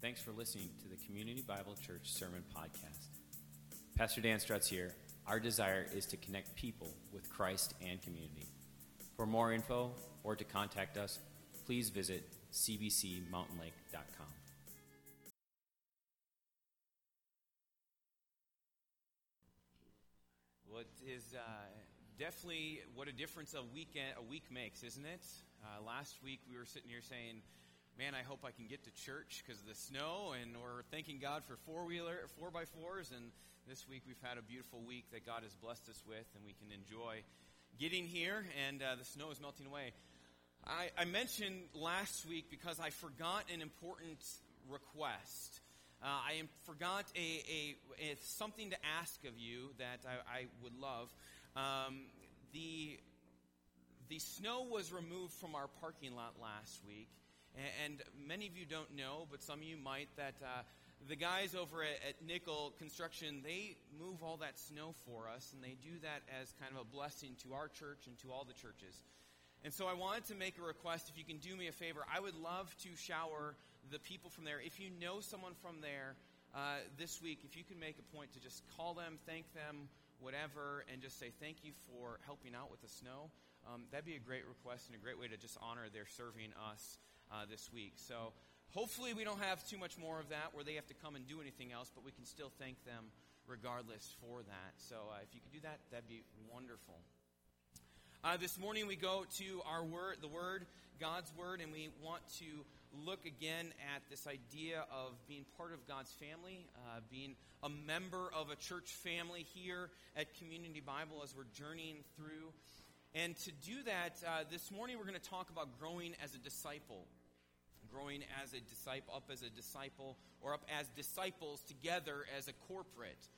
Thanks for listening to the Community Bible Church Sermon Podcast. Pastor Dan Strutz here. Our desire is to connect people with Christ and community. For more info or to contact us, please visit cbcmountainlake.com. Well, it is uh, definitely what a difference a weekend a week makes, isn't it? Uh, last week we were sitting here saying, "Man, I hope I can get to church because of the snow," and we're thanking God for four wheeler four by fours. And this week we've had a beautiful week that God has blessed us with, and we can enjoy getting here. And uh, the snow is melting away. I, I mentioned last week because I forgot an important request. Uh, I forgot a, a, a, something to ask of you that I, I would love. Um, the the snow was removed from our parking lot last week, and, many of you don't know, but some of you might that. Uh, the guys over at, at Nickel Construction, they move all that snow for us, and they do that as kind of a blessing to our church and to all the churches. And so I wanted to make a request. If you can do me a favor, I would love to shower the people from there. If you know someone from there uh, this week, if you can make a point to just call them, thank them, whatever, and just say thank you for helping out with the snow, um, that'd be a great request and a great way to just honor their serving us uh, this week. So hopefully we don't have too much more of that where they have to come and do anything else, but we can still thank them regardless for that. So uh, if you could do that, that'd be wonderful. Uh, this morning we go to our word, the word, God's word, and we want to look again at this idea of being part of God's family, uh, being a member of a church family here at Community Bible as we're journeying through. And to do that, uh, this morning we're going to talk about growing as a disciple. Growing as a disciple, up as a disciple, or up as disciples together as a corporate.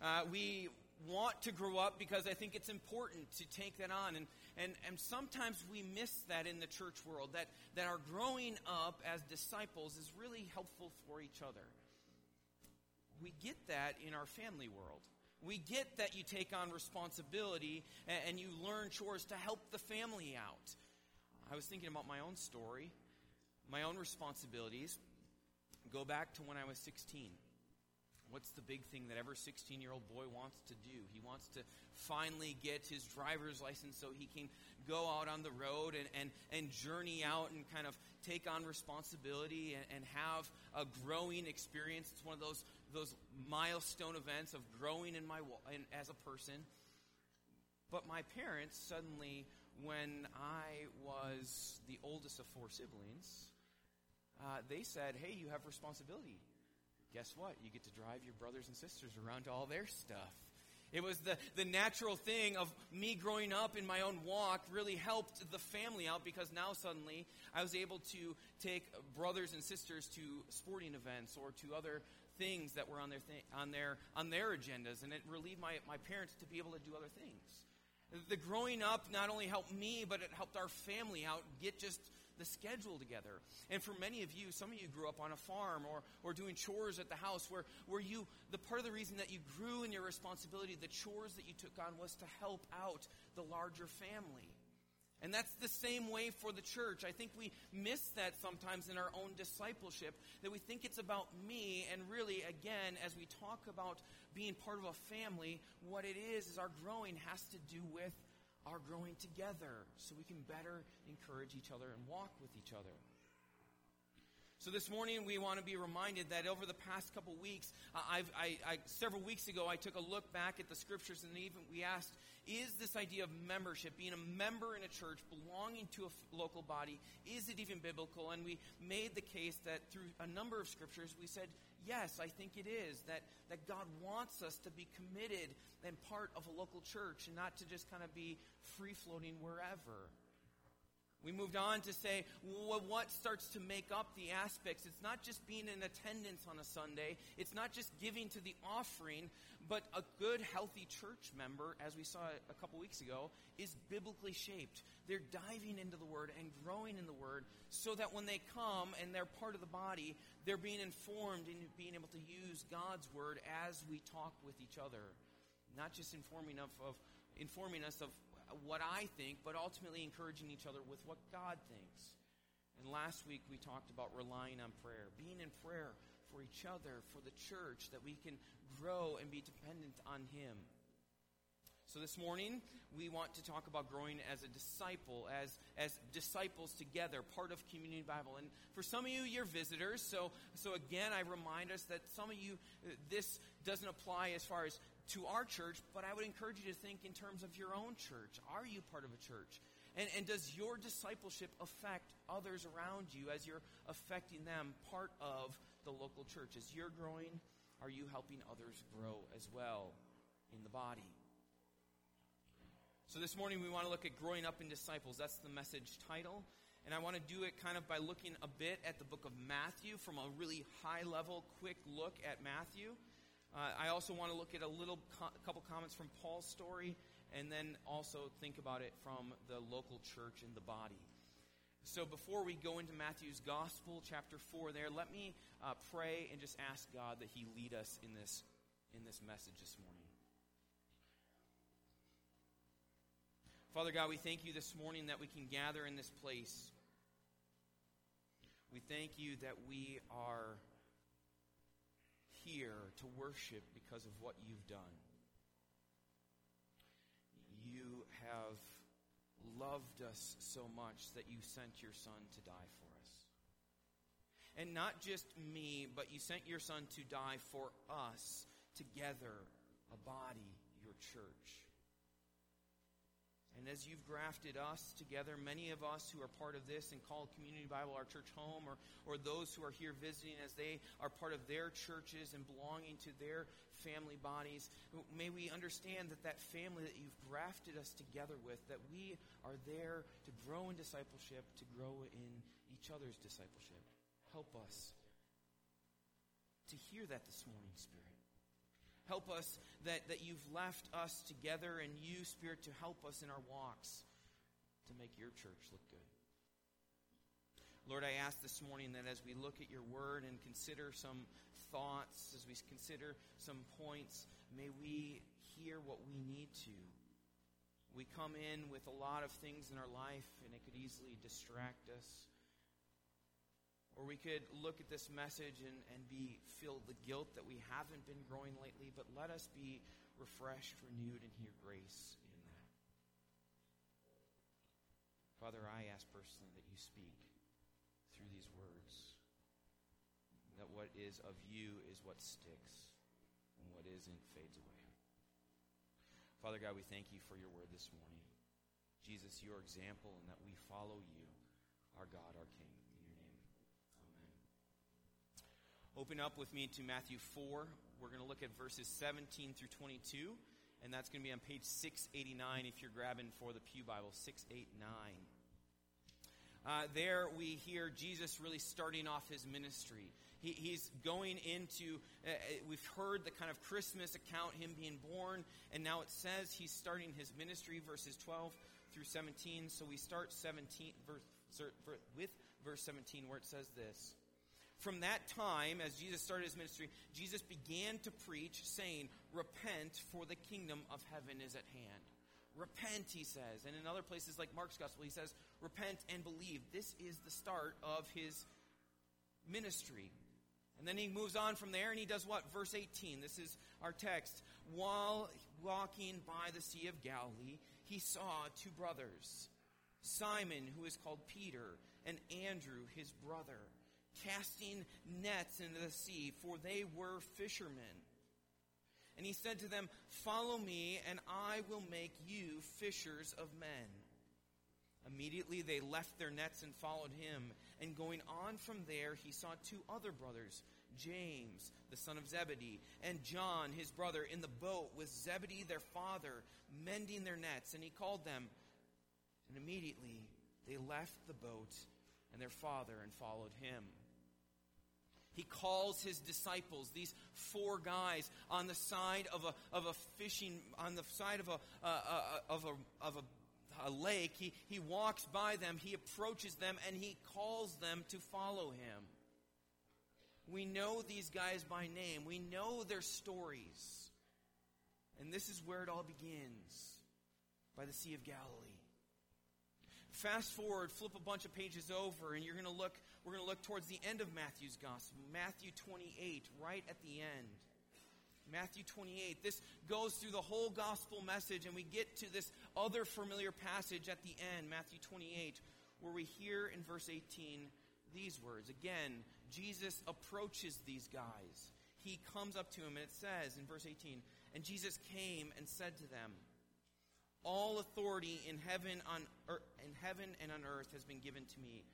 Uh, we want to grow up because I think it's important to take that on. And, and, and sometimes we miss that in the church world, that, that our growing up as disciples is really helpful for each other. We get that in our family world. We get that you take on responsibility and, and you learn chores to help the family out. I was thinking about my own story, my own responsibilities. Go back to when I was 16. What's the big thing that every 16 year old boy wants to do? He wants to finally get his driver's license so he can go out on the road and, and, and journey out and kind of take on responsibility and, and have a growing experience. It's one of those, those milestone events of growing in my, in, as a person. But my parents suddenly, when I was the oldest of four siblings, uh, they said, hey, you have responsibility guess what? You get to drive your brothers and sisters around to all their stuff. It was the, the natural thing of me growing up in my own walk really helped the family out because now suddenly I was able to take brothers and sisters to sporting events or to other things that were on their, th- on their, on their agendas and it relieved my, my parents to be able to do other things. The growing up not only helped me, but it helped our family out get just the schedule together. And for many of you, some of you grew up on a farm or, or doing chores at the house where, where you, the part of the reason that you grew in your responsibility, the chores that you took on was to help out the larger family. And that's the same way for the church. I think we miss that sometimes in our own discipleship, that we think it's about me, and really, again, as we talk about being part of a family, what it is, is our growing has to do with are growing together so we can better encourage each other and walk with each other. So this morning we want to be reminded that over the past couple weeks, I, I, several weeks ago, I took a look back at the scriptures and even we asked, is this idea of membership, being a member in a church, belonging to a f- local body, is it even biblical? And we made the case that through a number of scriptures, we said, yes, I think it is, that, that God wants us to be committed and part of a local church and not to just kind of be free floating wherever. We moved on to say well, what starts to make up the aspects. It's not just being in attendance on a Sunday, it's not just giving to the offering, but a good, healthy church member, as we saw a couple weeks ago, is biblically shaped. They're diving into the Word and growing in the Word so that when they come and they're part of the body, they're being informed and being able to use God's Word as we talk with each other. Not just informing of, of informing us of what I think, but ultimately encouraging each other with what God thinks. And last week we talked about relying on prayer, being in prayer for each other, for the church, that we can grow and be dependent on Him. So this morning, we want to talk about growing as a disciple, as, as disciples together, part of Community Bible. And for some of you, you're visitors. So, so again, I remind us that some of you, uh, this doesn't apply as far as to our church, but I would encourage you to think in terms of your own church. Are you part of a church? And, and does your discipleship affect others around you as you're affecting them, part of the local church? As you're growing, are you helping others grow as well in the body? So this morning we want to look at growing up in disciples. That's the message title. And I want to do it kind of by looking a bit at the book of Matthew from a really high level, quick look at Matthew. Uh, I also want to look at a little co- couple comments from Paul's story and then also think about it from the local church and the body. So before we go into Matthew's gospel, chapter 4 there, let me uh, pray and just ask God that he lead us in this, in this message this morning. Father God, we thank you this morning that we can gather in this place. We thank you that we are here to worship because of what you've done. You have loved us so much that you sent your son to die for us. And not just me, but you sent your son to die for us together, a body, your church. And as you've grafted us together, many of us who are part of this and call Community Bible our church home, or, or those who are here visiting as they are part of their churches and belonging to their family bodies, may we understand that that family that you've grafted us together with, that we are there to grow in discipleship, to grow in each other's discipleship. Help us to hear that this morning, Spirit. Help us that, that you've left us together and you, Spirit, to help us in our walks to make your church look good. Lord, I ask this morning that as we look at your word and consider some thoughts, as we consider some points, may we hear what we need to. We come in with a lot of things in our life, and it could easily distract us. Or we could look at this message and, and be feel the guilt that we haven't been growing lately, but let us be refreshed, renewed, and hear grace in that. Father, I ask personally that you speak through these words. That what is of you is what sticks, and what isn't fades away. Father God, we thank you for your word this morning. Jesus, your example, and that we follow you, our God, our King. Open up with me to Matthew 4. We're going to look at verses 17 through 22, and that's going to be on page 689 if you're grabbing for the Pew Bible, 689. Uh, there we hear Jesus really starting off his ministry. He, he's going into, uh, uh we've heard the kind of Christmas account, him being born, and now it says he's starting his ministry, verses 12 through 17. So we start 17 verse, with verse 17 where it says this. From that time, as Jesus started his ministry, Jesus began to preach, saying, Repent, for the kingdom of heaven is at hand. Repent, he says. And in other places like Mark's gospel, he says, Repent and believe. This is the start of his ministry. And then he moves on from there and he does what? Verse 18. This is our text. While walking by the Sea of Galilee, he saw two brothers Simon, who is called Peter, and Andrew, his brother casting nets into the sea, for they were fishermen. And he said to them, Follow me, and I will make you fishers of men. Immediately they left their nets and followed him. And going on from there, he saw two other brothers, James, the son of Zebedee, and John, his brother, in the boat with Zebedee, their father, mending their nets. And he called them. And immediately they left the boat and their father and followed him. He calls his disciples, these four guys, on the side of a, of a fishing, on the side of a, uh, uh, of a, of a, a lake. He, he walks by them, he approaches them, and he calls them to follow him. We know these guys by name, we know their stories. And this is where it all begins by the Sea of Galilee. Fast forward, flip a bunch of pages over, and you're going to look, we're going to look towards the end of Matthew's gospel, Matthew 28, right at the end. Matthew 28. This goes through the whole gospel message, and we get to this other familiar passage at the end, Matthew 28, where we hear in verse 18 these words. Again, Jesus approaches these guys. He comes up to him, and it says in verse 18, And Jesus came and said to them, All authority in heaven, on, er, in heaven and on earth has been given to me.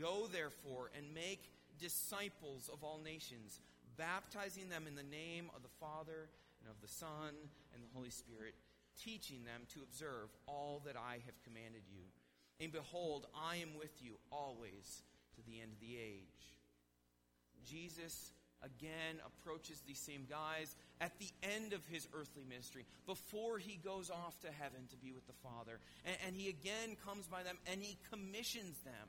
Go therefore and make disciples of all nations baptizing them in the name of the Father and of the Son and the Holy Spirit, teaching them to observe all that I have commanded you. And behold, I am with you always to the end of the age. Jesus again approaches these same guys at the end of his earthly ministry, before he goes off to heaven to be with the Father. And, and he again comes by them and he commissions them.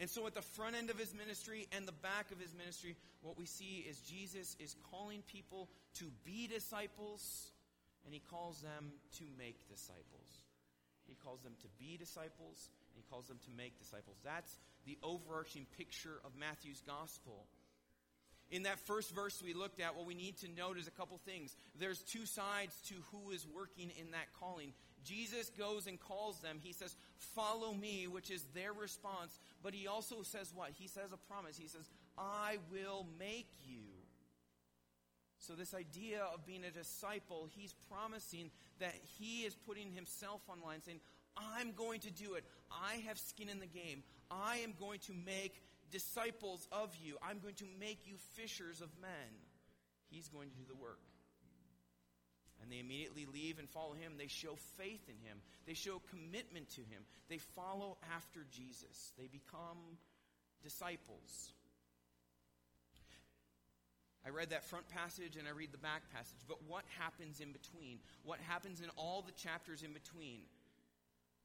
And so, at the front end of his ministry and the back of his ministry, what we see is Jesus is calling people to be disciples, and he calls them to make disciples. He calls them to be disciples, and he calls them to make disciples. That's the overarching picture of Matthew's gospel. In that first verse we looked at, what we need to note is a couple things. There's two sides to who is working in that calling. Jesus goes and calls them. He says, Follow me, which is their response. But he also says what? He says a promise. He says, I will make you. So, this idea of being a disciple, he's promising that he is putting himself online, saying, I'm going to do it. I have skin in the game. I am going to make disciples of you. I'm going to make you fishers of men. He's going to do the work. And they immediately leave and follow him. They show faith in him, they show commitment to him. They follow after Jesus, they become disciples. I read that front passage and I read the back passage, but what happens in between? What happens in all the chapters in between?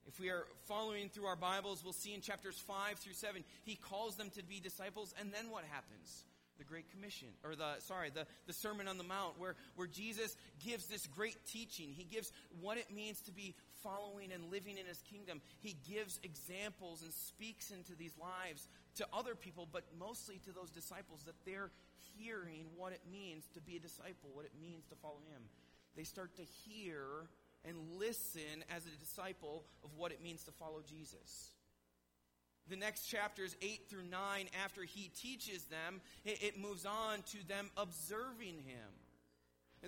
If we are following through our Bibles, we'll see in chapters 5 through 7, he calls them to be disciples, and then what happens? The Great Commission, or the, sorry, the, the Sermon on the Mount, where, where Jesus gives this great teaching. He gives what it means to be following and living in his kingdom. He gives examples and speaks into these lives to other people, but mostly to those disciples that they're hearing what it means to be a disciple, what it means to follow him. They start to hear and listen as a disciple of what it means to follow Jesus the next chapters 8 through 9, after he teaches them, it, it moves on to them observing him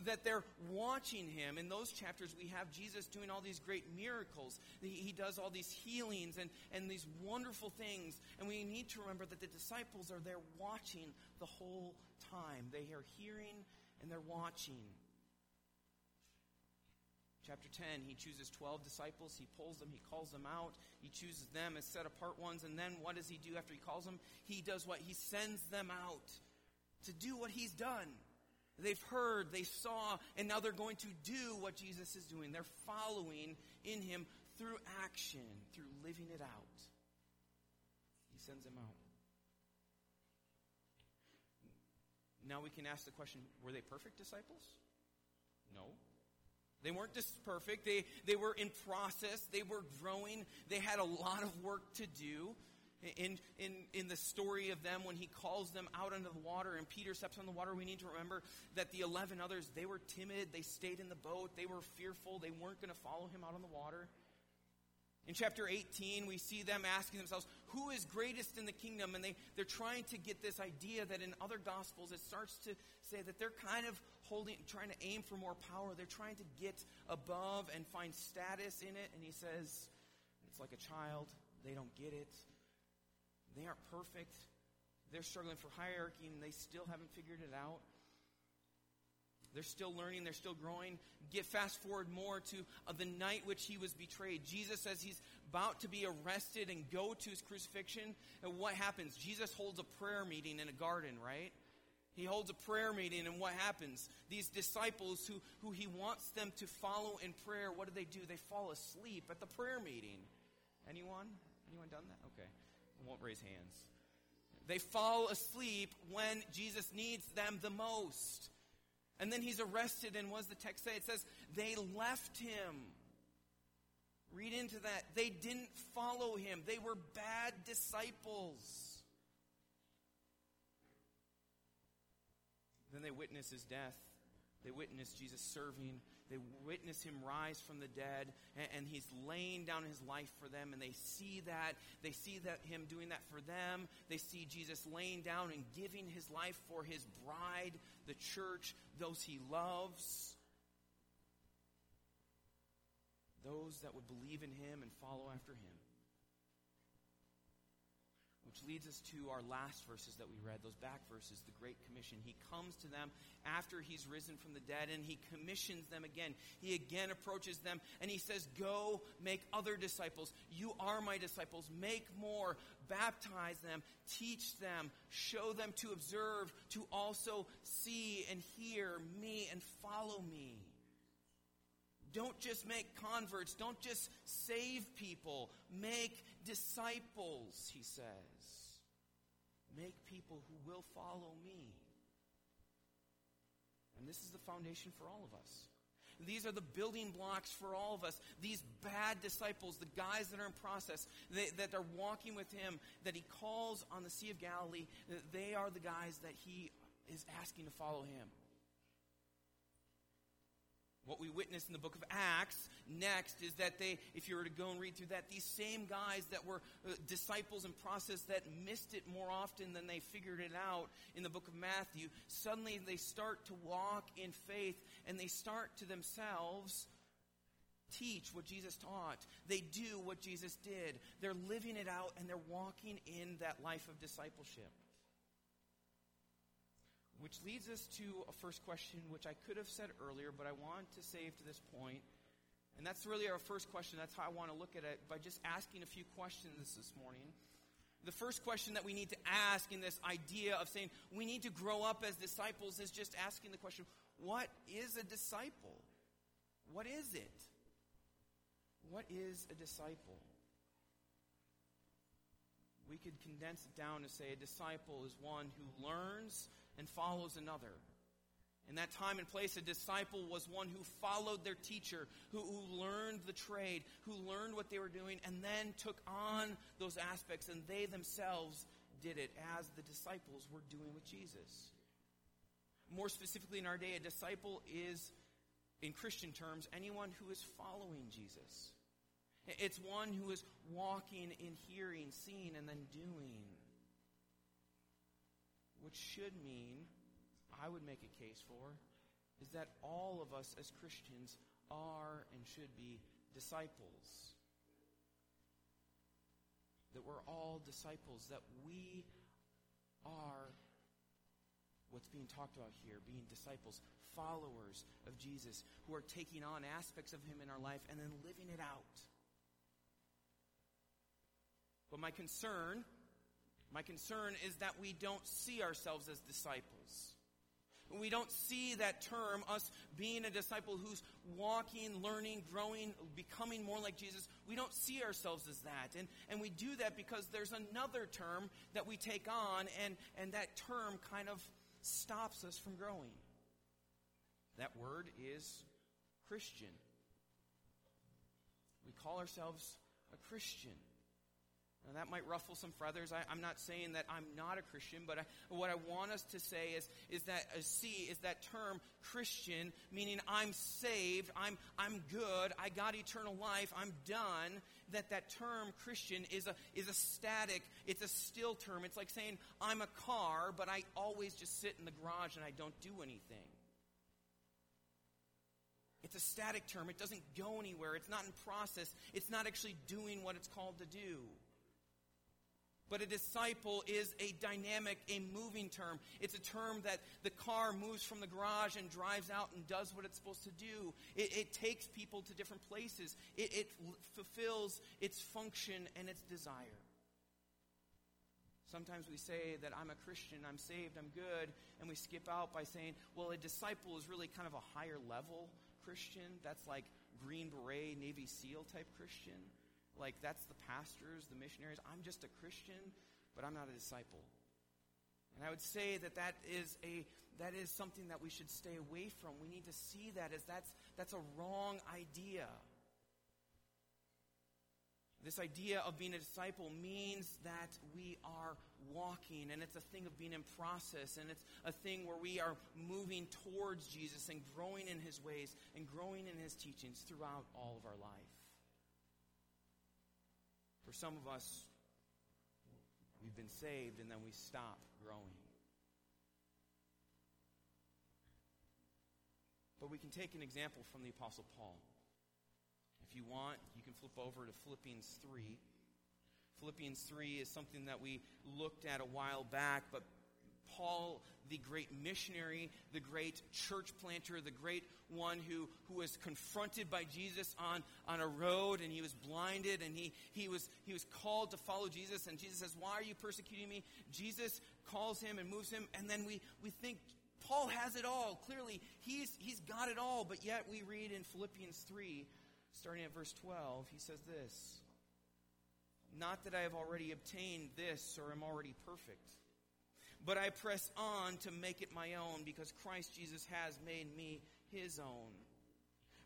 that they're watching him. In those chapters, we have Jesus doing all these great miracles. He, does all these healings and, and these wonderful things. And we need to remember that the disciples are there watching the whole time. They are hearing and they're watching. Chapter 10, he chooses 12 disciples. He pulls them. He calls them out. He chooses them as set apart ones. And then what does he do after he calls them? He does what? He sends them out to do what he's done. They've heard, they saw, and now they're going to do what Jesus is doing. They're following in him through action, through living it out. He sends them out. Now we can ask the question were they perfect disciples? No. They weren't just perfect. They, they were in process. They were growing. They had a lot of work to do. In, in, in the story of them, when he calls them out into the water and Peter steps on the water, we need to remember that the 11 others, they were timid. They stayed in the boat. They were fearful. They weren't going to follow him out on the water. In chapter 18, we see them asking themselves, who is greatest in the kingdom? And they, they're trying to get this idea that in other gospels, it starts to say that they're kind of holding, trying to aim for more power. They're trying to get above and find status in it. And he says, it's like a child. They don't get it. They aren't perfect. They're struggling for hierarchy and they still haven't figured it out. They're still learning, they're still growing. Get fast forward more to uh, the night which he was betrayed. Jesus says he's about to be arrested and go to his crucifixion. And what happens? Jesus holds a prayer meeting in a garden, right? He holds a prayer meeting, and what happens? These disciples who, who he wants them to follow in prayer, what do they do? They fall asleep at the prayer meeting. Anyone? Anyone done that? Okay. I won't raise hands. They fall asleep when Jesus needs them the most. And then he's arrested, and does the text say? It says, they left him. Read into that. They didn't follow him, they were bad disciples. Then they witness his death. They witness Jesus serving. They witness him rise from the dead, and, and, he's laying down his life for them, and they see that. They see that him doing that for them. They see Jesus laying down and giving his life for his bride, the church, those he loves. Those that would believe in him and follow after him. Which leads us to our last verses that we read, those back verses, the Great Commission. He comes to them after he's risen from the dead and he commissions them again. He again approaches them and he says, Go make other disciples. You are my disciples. Make more. Baptize them. Teach them. Show them to observe, to also see and hear me and follow me. Don't just make converts. Don't just save people. Make disciples, he says. Make people who will follow me. And this is the foundation for all of us. These are the building blocks for all of us. These bad disciples, the guys that are in process, they, that are walking with him, that he calls on the Sea of Galilee, they are the guys that he is asking to follow him. What we witness in the book of Acts next is that they, if you were to go and read through that, these same guys that were uh, disciples in process that missed it more often than they figured it out in the book of Matthew, suddenly they start to walk in faith and they start to themselves teach what Jesus taught. They do what Jesus did. They're living it out and they're walking in that life of discipleship. Which leads us to a first question, which I could have said earlier, but I want to save to this point. And that's really our first question. That's how I want to look at it by just asking a few questions this morning. The first question that we need to ask in this idea of saying we need to grow up as disciples is just asking the question what is a disciple? What is it? What is a disciple? We could condense it down to say a disciple is one who learns and follows another. In that time and place, a disciple was one who followed their teacher, who, who, learned the trade, who learned what they were doing, and then took on those aspects, and they themselves did it as the disciples were doing with Jesus. More specifically, in our day, a disciple is, in Christian terms, anyone who is following Jesus. It's one who is walking in hearing, seeing, and then doing which should mean, I would make a case for, is that all of us as Christians are and should be disciples. That we're all disciples, that we are what's being talked about here, being disciples, followers of Jesus, who are taking on aspects of Him in our life and then living it out. But my concern my concern is that we don't see ourselves as disciples. We don't see that term, us being a disciple who's walking, learning, growing, becoming more like Jesus. We don't see ourselves as that. And, and we do that because there's another term that we take on, and, and that term kind of stops us from growing. That word is Christian. We call ourselves a Christian. Now, that might ruffle some feathers. I, am not saying that I'm not a Christian, but I, what I want us to say is, is that uh, see is that term Christian, meaning I'm saved, I'm I'm good, I got eternal life, I'm done. That that term Christian is a is a static, it's a still term. It's like saying I'm a car, but I always just sit in the garage and I don't do anything. It's a static term. It doesn't go anywhere. It's not in process. It's not actually doing what it's called to do. But a disciple is a dynamic, a moving term. It's a term that the car moves from the garage and drives out and does what it's supposed to do. It, it takes people to different places. It, it fulfills its function and its desire. Sometimes we say that I'm a Christian, I'm saved, I'm good, and we skip out by saying, well, a disciple is really kind of a higher level Christian. That's like Green Beret, Navy SEAL type Christian. Like, that's the pastors, the missionaries. I'm just a Christian, but I'm not a disciple. And I would say that that is a that is something that we should stay away from. We need to see that as that's that's a wrong idea. This idea of being a disciple means that we are walking, and it's a thing of being in process, and it's a thing where we are moving towards Jesus and growing in his ways and growing in his teachings throughout all of our life. For some of us, we've been saved and then we stop growing. But we can take an example from the Apostle Paul. If you want, you can flip over to Philippians 3. Philippians 3 is something that we looked at a while back, but Paul, the great missionary, the great church planter, the great one who, who was confronted by Jesus on, on a road and he was blinded and he, he, was, he was called to follow Jesus. And Jesus says, Why are you persecuting me? Jesus calls him and moves him. And then we, we think Paul has it all. Clearly, he's, he's got it all. But yet we read in Philippians 3 starting at verse 12, he says this Not that I have already obtained this or am already perfect, but I press on to make it my own because Christ Jesus has made me his own.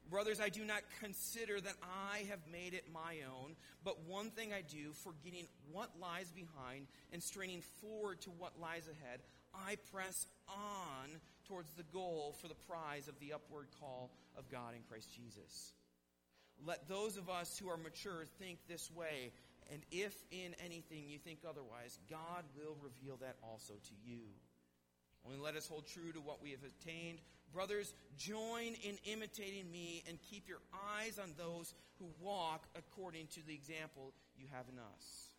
Brothers, I do not consider that I have made it my own, but one thing I do, forgetting what lies behind and straining forward to what lies ahead, I press on towards the goal for the prize of the upward call of God in Christ Jesus. Let those of us who are mature think this way, and if in anything you think otherwise, God will reveal that also to you. Only let us hold true to what we have attained. Brothers, join in imitating me and keep your eyes on those who walk according to the example you have in us.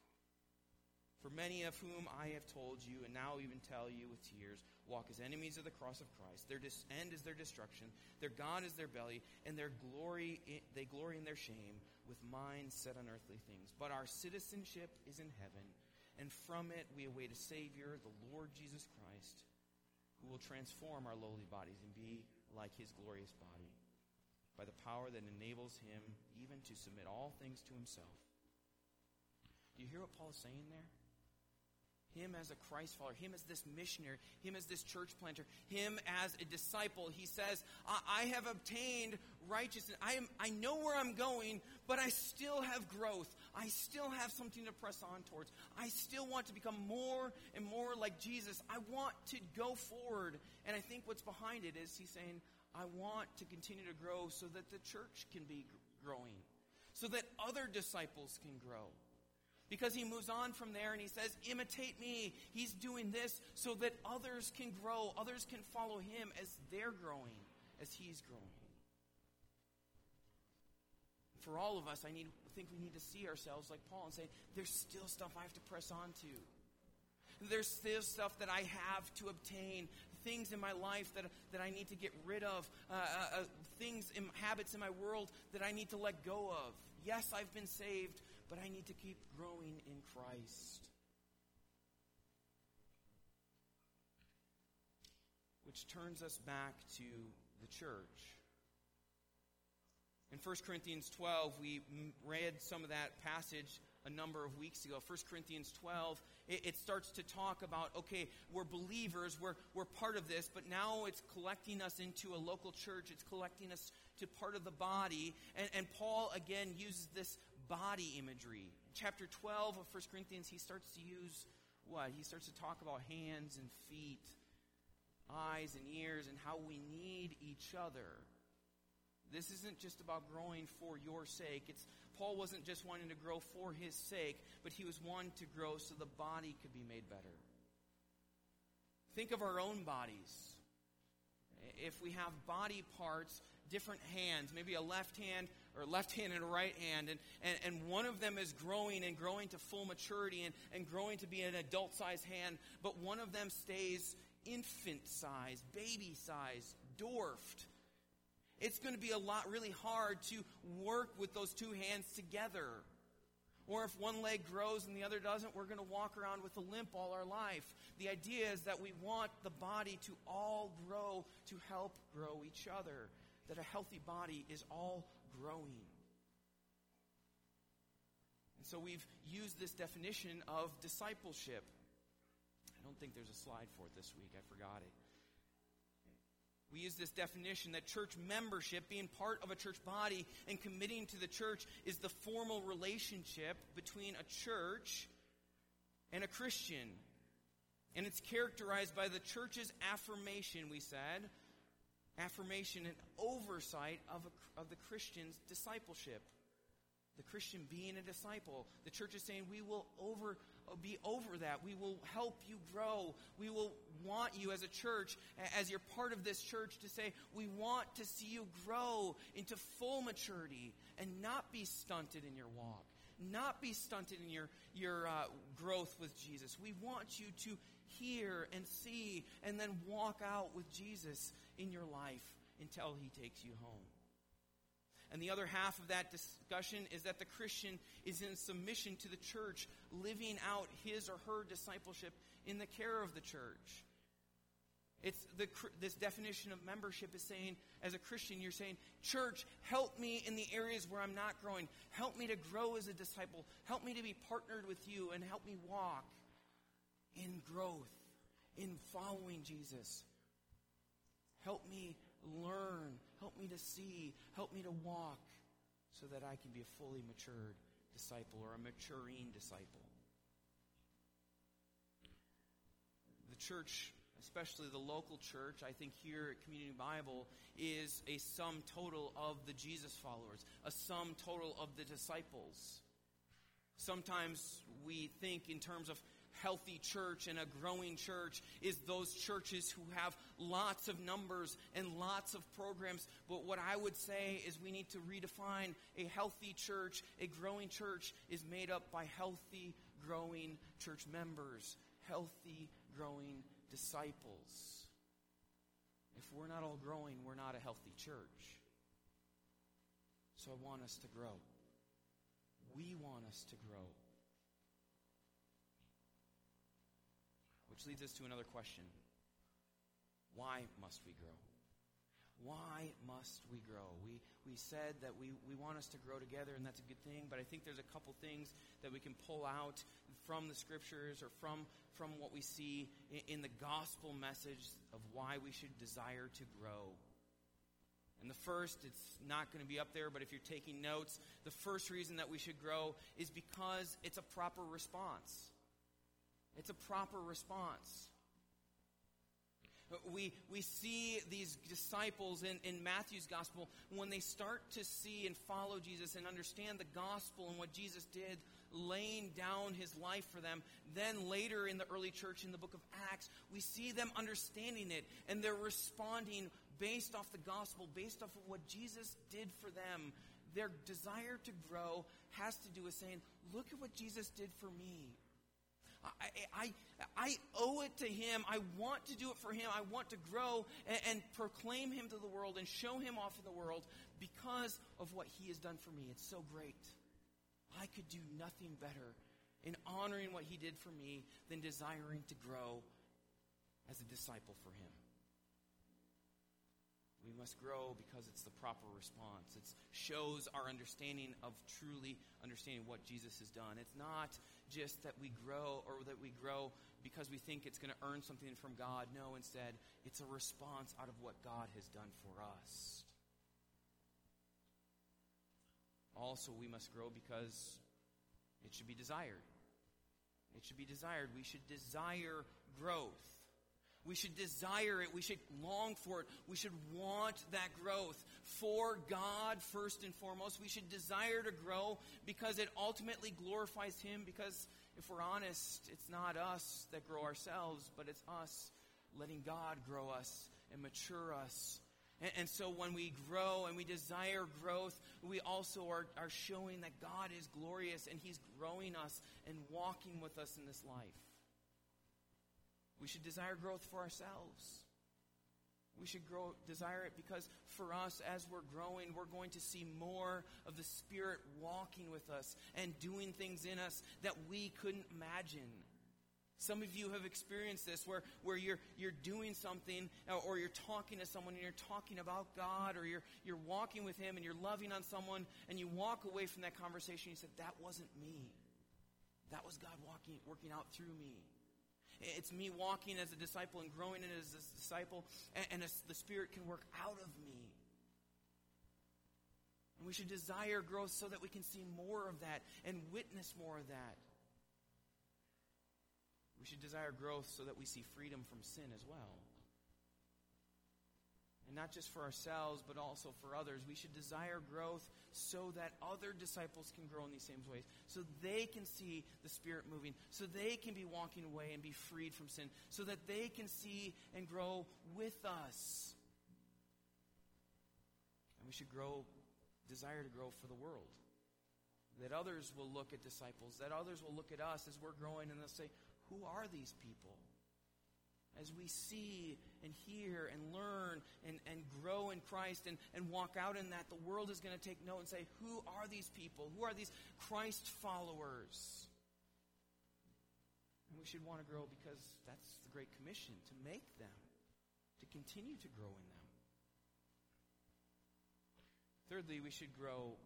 For many of whom I have told you, and now even tell you with tears, walk as enemies of the cross of Christ. Their dis- end is their destruction. Their God is their belly, and their glory they glory in their shame, with minds set on earthly things. But our citizenship is in heaven, and from it we await a Savior, the Lord Jesus Christ, who will transform our lowly bodies and be like His glorious body, by the power that enables Him even to submit all things to Himself. Do you hear what Paul is saying there? Him as a Christ follower, him as this missionary, him as this church planter, him as a disciple. He says, I, I have obtained righteousness. I, am, I know where I'm going, but I still have growth. I still have something to press on towards. I still want to become more and more like Jesus. I want to go forward. And I think what's behind it is he's saying, I want to continue to grow so that the church can be growing, so that other disciples can grow. Because he moves on from there and he says, Imitate me. He's doing this so that others can grow, others can follow him as they're growing, as he's growing. For all of us, I need, think we need to see ourselves like Paul and say, There's still stuff I have to press on to. There's still stuff that I have to obtain, things in my life that, that I need to get rid of, uh, uh, uh things, in, habits in my world that I need to let go of. Yes, I've been saved, but I need to keep growing in Christ. Which turns us back to the church. In 1 Corinthians 12, we read some of that passage a number of weeks ago. 1 Corinthians 12, it, it, starts to talk about okay, we're believers, we're, we're part of this, but now it's collecting us into a local church, it's collecting us to part of the body. And, and Paul, again, uses this body imagery. In chapter 12 of 1 Corinthians, he starts to use what? He starts to talk about hands and feet, eyes and ears, and how we need each other. This isn't just about growing for your sake. It's Paul wasn't just wanting to grow for his sake, but he was wanting to grow so the body could be made better. Think of our own bodies. If we have body parts, different hands, maybe a left hand or left hand and right hand, and, and, and one of them is growing and growing to full maturity and, and growing to be an adult sized hand, but one of them stays infant size, baby size, dwarfed. It's going to be a lot really hard to work with those two hands together. Or if one leg grows and the other doesn't, we're going to walk around with a limp all our life. The idea is that we want the body to all grow to help grow each other. That a healthy body is all growing. And so we've used this definition of discipleship. I don't think there's a slide for it this week. I forgot it. We use this definition that church membership, being part of a church body and committing to the church, is the formal relationship between a church and a Christian. And it's characterized by the church's affirmation, we said, affirmation and oversight of, a, of the Christian's discipleship. The Christian being a disciple. The church is saying we will over, be over that. We will help you grow. We will want you as a church, as you're part of this church, to say, we want to see you grow into full maturity and not be stunted in your walk, not be stunted in your, your uh, growth with Jesus. We want you to hear and see and then walk out with Jesus in your life until he takes you home. And the other half of that discussion is that the Christian is in submission to the church, living out his or her discipleship in the care of the church. It's the, this definition of membership is saying, as a Christian, you're saying, Church, help me in the areas where I'm not growing. Help me to grow as a disciple. Help me to be partnered with you and help me walk in growth, in following Jesus. Help me learn. Help me to see. Help me to walk so that I can be a fully matured disciple or a maturing disciple. The church, especially the local church, I think here at Community Bible, is a sum total of the Jesus followers, a sum total of the disciples. Sometimes we think in terms of healthy church and a growing church is those churches who have lots of numbers and lots of programs. But what I would say is we need to redefine a healthy church. A growing church is made up by healthy, growing church members, healthy, growing disciples. If we're not all growing, we're not a healthy church. So I want us to grow. We want us to grow. Which leads us to another question Why must we grow? Why must we grow? We, we said that we, we want us to grow together, and that's a good thing, but I think there's a couple things that we can pull out from the scriptures or from, from what we see in, in the gospel message of why we should desire to grow. And the first, it's not going to be up there, but if you're taking notes, the first reason that we should grow is because it's a proper response. It's a proper response. We, we see these disciples in, in Matthew's gospel when they start to see and follow Jesus and understand the gospel and what Jesus did, laying down his life for them. Then later in the early church in the book of Acts, we see them understanding it and they're responding based off the gospel, based off of what Jesus did for them. Their desire to grow has to do with saying, Look at what Jesus did for me. I, I, I owe it to Him. I want to do it for Him. I want to grow and, and proclaim Him to the world and show Him off in the world because of what He has done for me. It's so great. I could do nothing better in honoring what He did for me than desiring to grow as a disciple for Him. We must grow because it's the proper response. It shows our understanding of truly understanding what Jesus has done. It's not just that we grow or that we grow because we think it's going to earn something from God. No, instead, it's a response out of what God has done for us. Also, we must grow because it should be desired. It should be desired. We should desire growth. We should desire it. We should long for it. We should want that growth for God first and foremost. We should desire to grow because it ultimately glorifies Him. Because if we're honest, it's not us that grow ourselves, but it's us letting God grow us and mature us. And, and so when we grow and we desire growth, we also are, are showing that God is glorious and He's growing us and walking with us in this life. We should desire growth for ourselves. We should grow, desire it because for us, as we're growing, we're going to see more of the Spirit walking with us and doing things in us that we couldn't imagine. Some of you have experienced this where, where you're, you're doing something uh, or you're talking to someone and you're talking about God or you're, you're walking with Him and you're loving on someone and you walk away from that conversation. and You said, That wasn't me. That was God walking, working out through me. It's me walking as a disciple and growing in as a disciple, and, and the Spirit can work out of me. And we should desire growth so that we can see more of that and witness more of that. We should desire growth so that we see freedom from sin as well. And not just for ourselves, but also for others. We should desire growth so that other disciples can grow in these same ways, so they can see the Spirit moving, so they can be walking away and be freed from sin, so that they can see and grow with us. And we should grow, desire to grow for the world. That others will look at disciples, that others will look at us as we're growing and they'll say, Who are these people? As we see and hear and learn and, and grow in Christ and, and walk out in that, the world is going to take note and say, Who are these people? Who are these Christ followers? And we should want to grow because that's the Great Commission to make them, to continue to grow in them. Thirdly, we should grow.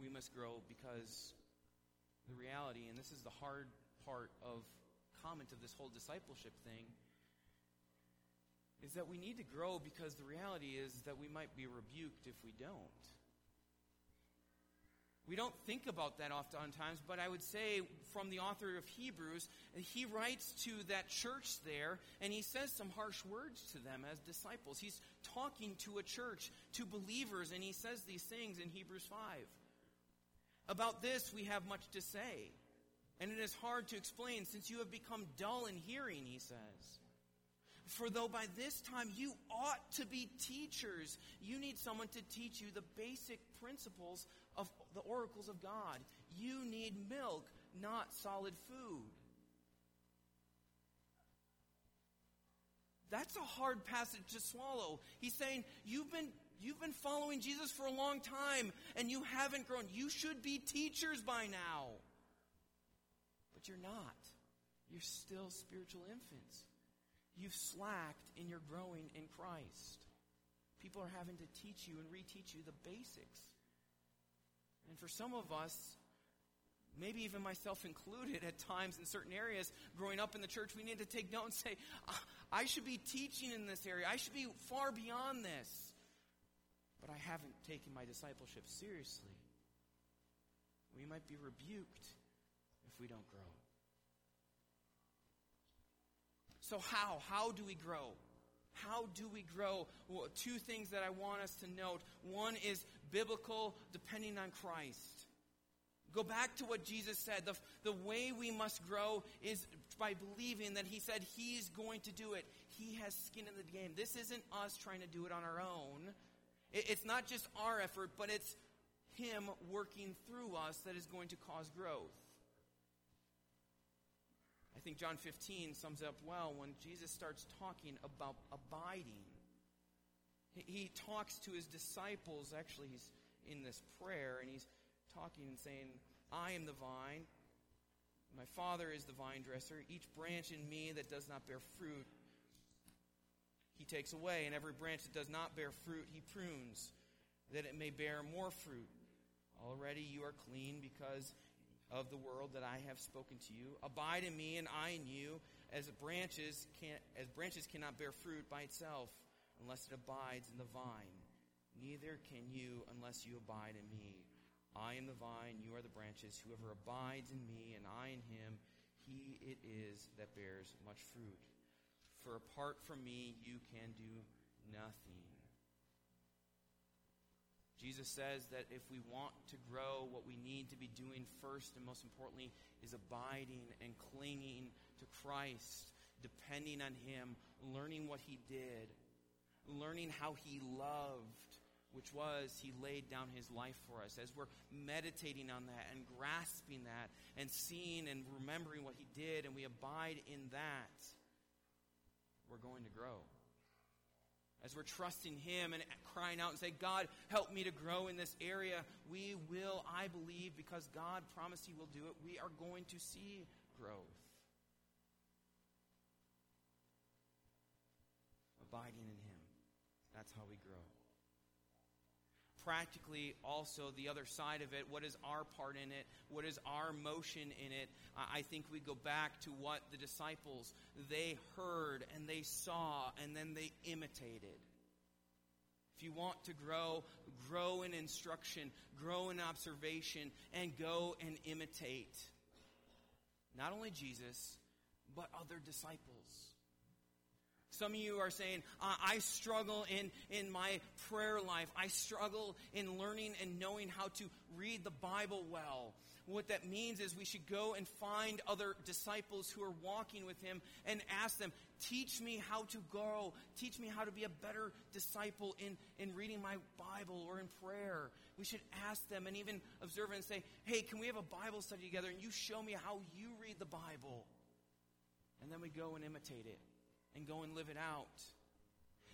We must grow because the reality, and this is the hard part of comment of this whole discipleship thing is that we need to grow because the reality is that we might be rebuked if we don't. We don't think about that oftentimes, but I would say from the author of Hebrews, he writes to that church there, and he says some harsh words to them as disciples. He's talking to a church, to believers, and he says these things in Hebrews 5. About this, we have much to say and it is hard to explain since you have become dull in hearing, he says. For though by this time you ought to be teachers, you need someone to teach you the basic principles of the oracles of God. You need milk, not solid food. That's a hard passage to swallow. He's saying, You've been, you've been following Jesus for a long time and you haven't grown. You should be teachers by now. But you're not. You're still spiritual infants. You've slacked in your growing in Christ. People are having to teach you and reteach you the basics. And for some of us, maybe even myself included at times in certain areas, growing up in the church, we need to take note and say, I should be teaching in this area. I should be far beyond this. But I haven't taken my discipleship seriously. We might be rebuked we don't grow. So, how? How do we grow? How do we grow? Well, two things that I want us to note. One is biblical, depending on Christ. Go back to what Jesus said. The, the way we must grow is by believing that He said He's going to do it. He has skin in the game. This isn't us trying to do it on our own. It, it's not just our effort, but it's Him working through us that is going to cause growth. I think John 15 sums up well when Jesus starts talking about abiding. He talks to his disciples, actually, he's in this prayer, and he's talking and saying, I am the vine, my Father is the vine dresser. Each branch in me that does not bear fruit, he takes away, and every branch that does not bear fruit, he prunes, that it may bear more fruit. Already you are clean because of the world that I have spoken to you. Abide in me and I in you, as branches can as branches cannot bear fruit by itself unless it abides in the vine. Neither can you unless you abide in me. I am the vine, you are the branches. Whoever abides in me and I in him, he it is that bears much fruit. For apart from me, you can do nothing. Jesus says that if we want to grow, what we need to be doing first and most importantly is abiding and clinging to Christ, depending on Him, learning what He did, learning how He loved, which was He laid down His life for us. As we're meditating on that and grasping that and seeing and remembering what He did, and we abide in that, we're going to grow as we're trusting Him and crying out and say, God, help me to grow in this area, we will, I believe, because God promised He will do it, we are going to see growth. Abiding in Him. That's how we grow. Practically also the other side of it. What is our part in it? What is our motion in it? I think we go back to what the disciples they heard and they saw and then they imitated. If you want to grow, grow in instruction, grow in observation, and go and imitate not only Jesus, but other disciples. Some of you are saying, uh, I struggle in, in my prayer life. I struggle in learning and knowing how to read the Bible well. What that means is we should go and find other disciples who are walking with him and ask them, teach me how to go. Teach me how to be a better disciple in, in reading my Bible or in prayer. We should ask them and even observe and say, hey, can we have a Bible study together and you show me how you read the Bible? And then we go and imitate it and go and live it out.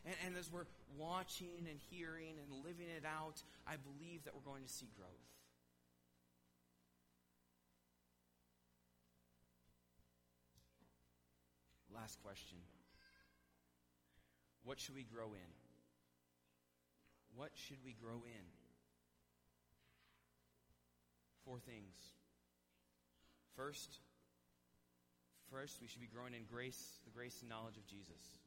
And, and as we're watching and hearing and living it out, I believe that we're going to see growth. Last question. What should we grow in? What should we grow in? Four things. First, First, we should be growing in grace, the grace and knowledge of Jesus.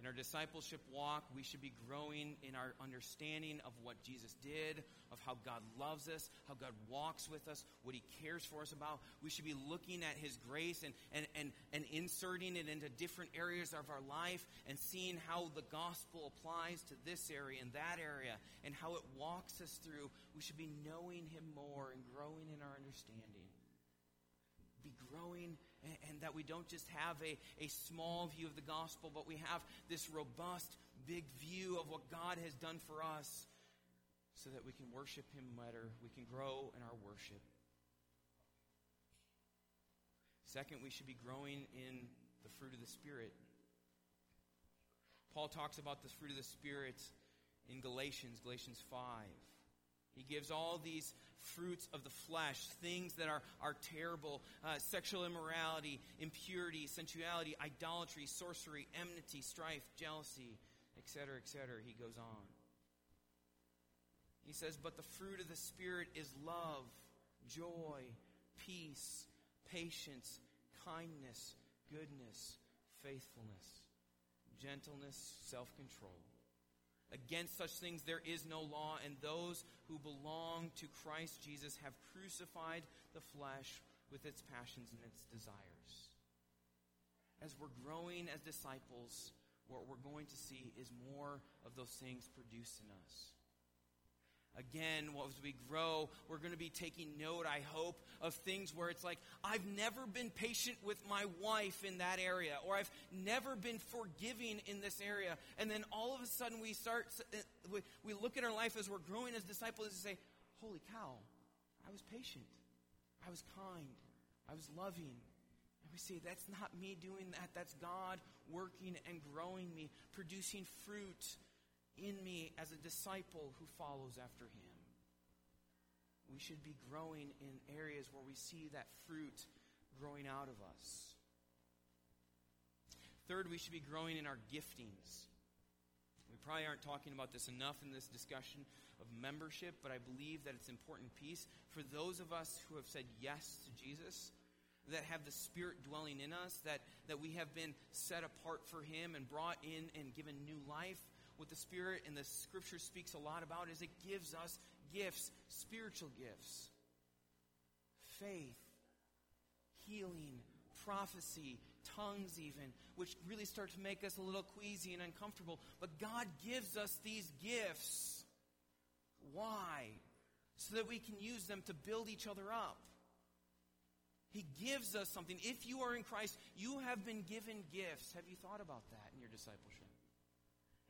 In our discipleship walk, we should be growing in our understanding of what Jesus did, of how God loves us, how God walks with us, what He cares for us about. We should be looking at His grace and, and, and, and inserting it into different areas of our life and seeing how the gospel applies to this area and that area and how it walks us through. We should be knowing Him more and growing in our understanding growing and, and, that we don't just have a, a small view of the gospel, but we have this robust, big view of what God has done for us so that we can worship Him better. We can grow in our worship. Second, we should be growing in the fruit of the Spirit. Paul talks about the fruit of the Spirit in Galatians, Galatians 5. He gives all these fruits of the flesh, things that are, are terrible uh, sexual immorality, impurity, sensuality, idolatry, sorcery, enmity, strife, jealousy, etc., etc. He goes on. He says, But the fruit of the Spirit is love, joy, peace, patience, kindness, goodness, faithfulness, gentleness, self control. Against such things there is no law, and those who belong to Christ Jesus have crucified the flesh with its passions and its desires. As we're growing as disciples, what we're going to see is more of those things produced in us. Again, as we grow, we're going to be taking note, I hope, of things where it's like, I've never been patient with my wife in that area, or I've never been forgiving in this area. And then all of a sudden we start, uh, we look at our life as we're growing as disciples and say, Holy cow, I was patient. I was kind. I was loving. And we say, that's not me doing that. That's God working and growing me, producing fruit in me as a disciple who follows after him. We should be growing in areas where we see that fruit growing out of us. Third, we should be growing in our giftings. We probably aren't talking about this enough in this discussion of membership, but I believe that it's an important piece for those of us who have said yes to Jesus, that have the Spirit dwelling in us, that, that we have been set apart for Him and brought in and given new life what the Spirit and the Scripture speaks a lot about is it gives us gifts, spiritual gifts. Faith, healing, prophecy, tongues even, which really start to make us a little queasy and uncomfortable. But God gives us these gifts. Why? So that we can use them to build each other up. He gives us something. If you are in Christ, you have been given gifts. Have you thought about that in your discipleship?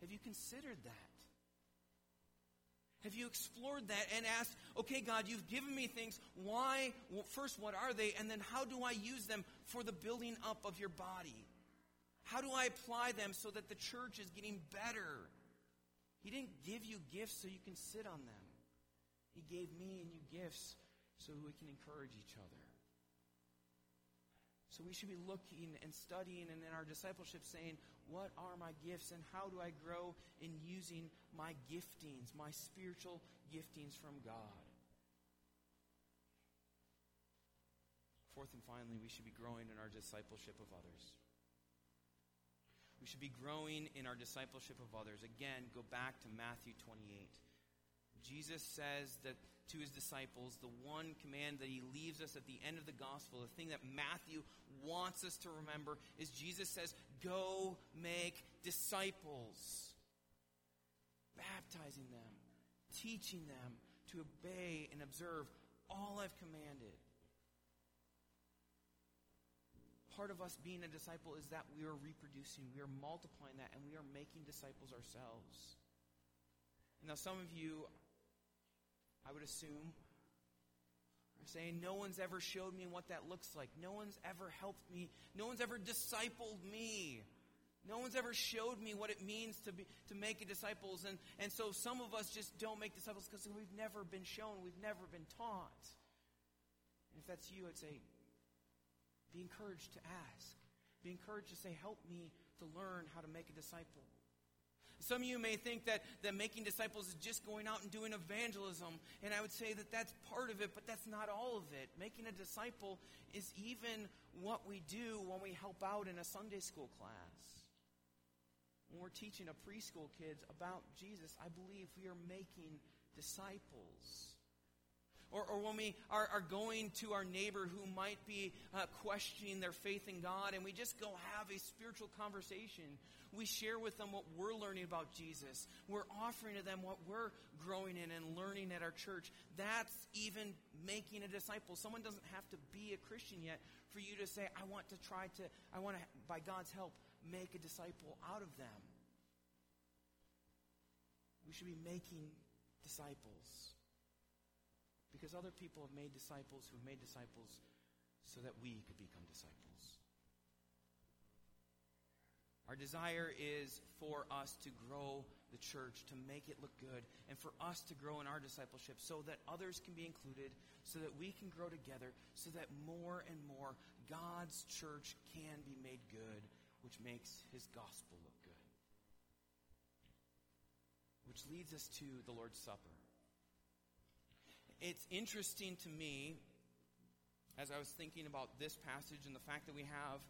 Have you considered that? Have you explored that and asked, okay, God, you've given me things. Why? Well, first, what are they? And then, how do I use them for the building up of your body? How do I apply them so that the church is getting better? He didn't give you gifts so you can sit on them. He gave me and you gifts so we can encourage each other. So we should be looking and studying and in our discipleship saying, what are my gifts and how do I grow in using my giftings, my spiritual giftings from God? Fourth and finally, we should be growing in our discipleship of others. We should be growing in our discipleship of others. Again, go back to Matthew 28. Jesus says that to his disciples, the one command that he leaves us at the end of the gospel, the thing that Matthew wants us to remember, is Jesus says, Go make disciples, baptizing them, teaching them to obey and observe all I've commanded. Part of us being a disciple is that we are reproducing, we are multiplying that, and we are making disciples ourselves. Now, some of you, I would assume, are saying, No one's ever showed me what that looks like. No one's ever helped me. No one's ever discipled me. No one's ever showed me what it means to be to make disciples. And, and so some of us just don't make disciples because we've never been shown, we've never been taught. And if that's you, I'd say, be encouraged to ask. Be encouraged to say, help me to learn how to make a disciple. Some of you may think that, that making disciples is just going out and doing evangelism. And I would say that that's part of it, but that's not all of it. Making a disciple is even what we do when we help out in a Sunday school class. When we're teaching a preschool kids about Jesus, I believe we are making disciples. Or, or when we are, are, going to our neighbor who might be uh, questioning their faith in God and we just go have a spiritual conversation. We share with them what we're learning about Jesus. We're offering to them what we're growing in and learning at our church. That's even making a disciple. Someone doesn't have to be a Christian yet for you to say, I want to try to, I want to, by God's help, make a disciple out of them. We should be making disciples. Because other people have made disciples who have made disciples so that we could become disciples. Our desire is for us to grow the church, to make it look good, and for us to grow in our discipleship so that others can be included, so that we can grow together, so that more and more God's church can be made good, which makes his gospel look good. Which leads us to the Lord's Supper it's interesting to me as I was thinking about this passage and the fact that we have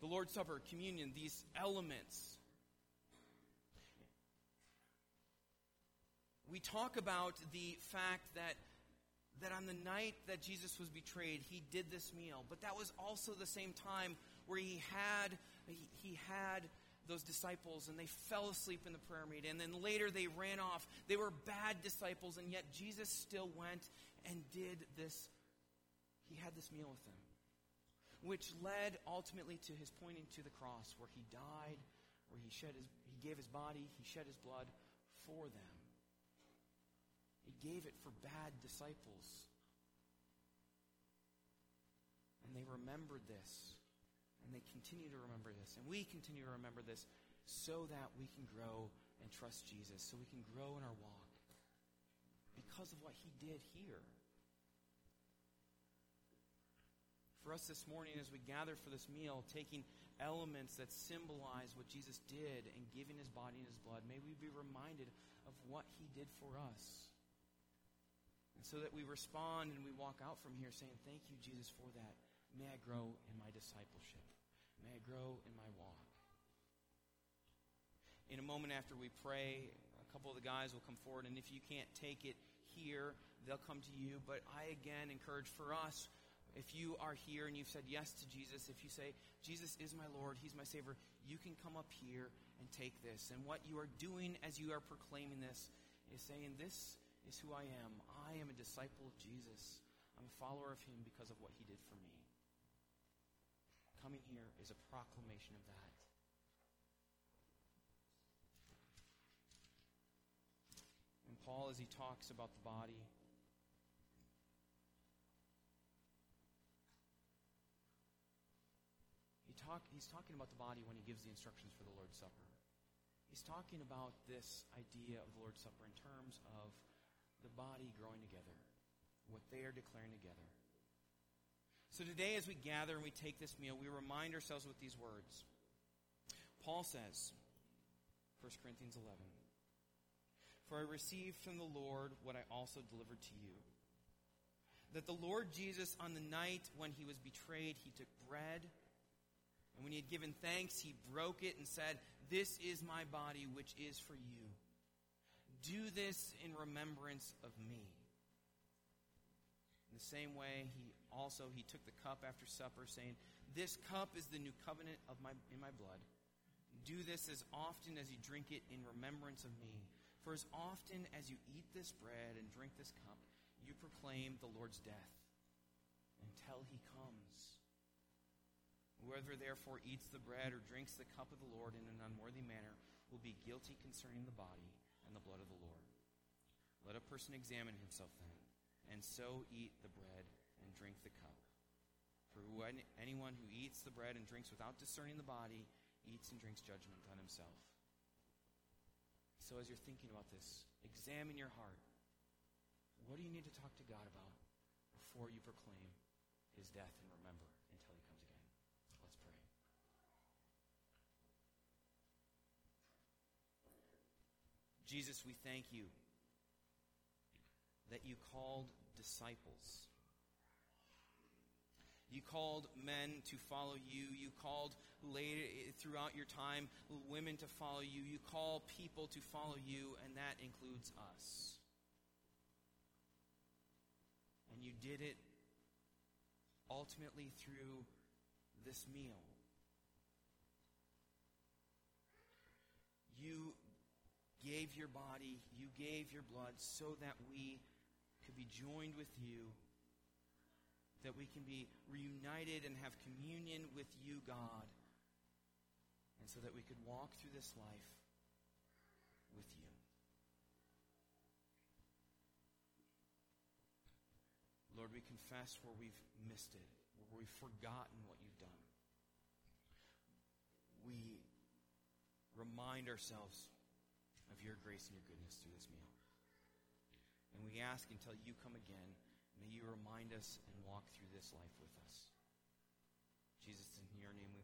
the Lord's Supper, communion, these elements. We talk about the fact that that on the night that Jesus was betrayed, he did this meal, but that was also the same time where he had he, he had those disciples and they fell asleep in the prayer meeting. And then later they ran off. They were bad disciples, and yet Jesus still went and did this. He had this meal with them, which led ultimately to his pointing to the cross, where he died, where he shed his, he gave his body, he shed his blood for them. He gave it for bad disciples. And they remembered this. And they continue to remember this. And we continue to remember this so that we can grow and trust Jesus, so we can grow in our walk because of what he did here. For us this morning, as we gather for this meal, taking elements that symbolize what Jesus did and giving his body and his blood, may we be reminded of what he did for us. And so that we respond and we walk out from here saying, Thank you, Jesus, for that. May I grow in my discipleship. May I grow in my walk. In a moment after we pray, a couple of the guys will come forward, and if you can't take it here, they'll come to you. But I again encourage for us, if you are here and you've said yes to Jesus, if you say, Jesus is my Lord, He's my Savior, you can come up here and take this. And what you are doing as you are proclaiming this is saying, This is who I am. I am a disciple of Jesus. I'm a follower of Him because of what He did for me coming here is a proclamation of that. And Paul, as he talks about the body, he talk, he's talking about the body when he gives the instructions for the Lord's Supper. He's talking about this idea of the Lord's Supper in terms of the body growing together, what they are declaring together. So today, as we gather and we take this meal, we remind ourselves with these words. Paul says, 1 Corinthians 11, For I received from the Lord what I also delivered to you. That the Lord Jesus, on the night when he was betrayed, he took bread, and when he had given thanks, he broke it and said, This is my body, which is for you. Do this in remembrance of me. In the same way, he also he took the cup after supper, saying, This cup is the new covenant of my, in my blood. Do this as often as you drink it in remembrance of me. For as often as you eat this bread and drink this cup, you proclaim the Lord's death until he comes. Whoever therefore eats the bread or drinks the cup of the Lord in an unworthy manner will be guilty concerning the body and the blood of the Lord. Let a person examine himself then, and so eat the bread and drink the cup. For anyone who eats the bread and drinks without discerning the body eats and drinks judgment on himself. So as you're thinking about this, examine your heart. What do you need to talk to God about before you proclaim his death and remember until he comes again? Let's pray. Jesus, we thank you that you called disciples. You called men to follow you. You called later throughout your time women to follow you. You call people to follow you, and that includes us. And you did it ultimately through this meal. You gave your body, you gave your blood so that we could be joined with you, that we can be reunited and have communion with you, God, and so that we could walk through this life with you. Lord, we confess where we've missed it, where we've forgotten what you've done. We remind ourselves of your grace and your goodness through this meal. And we ask until you come again, May you remind us and walk through this life with us. Jesus, in your name we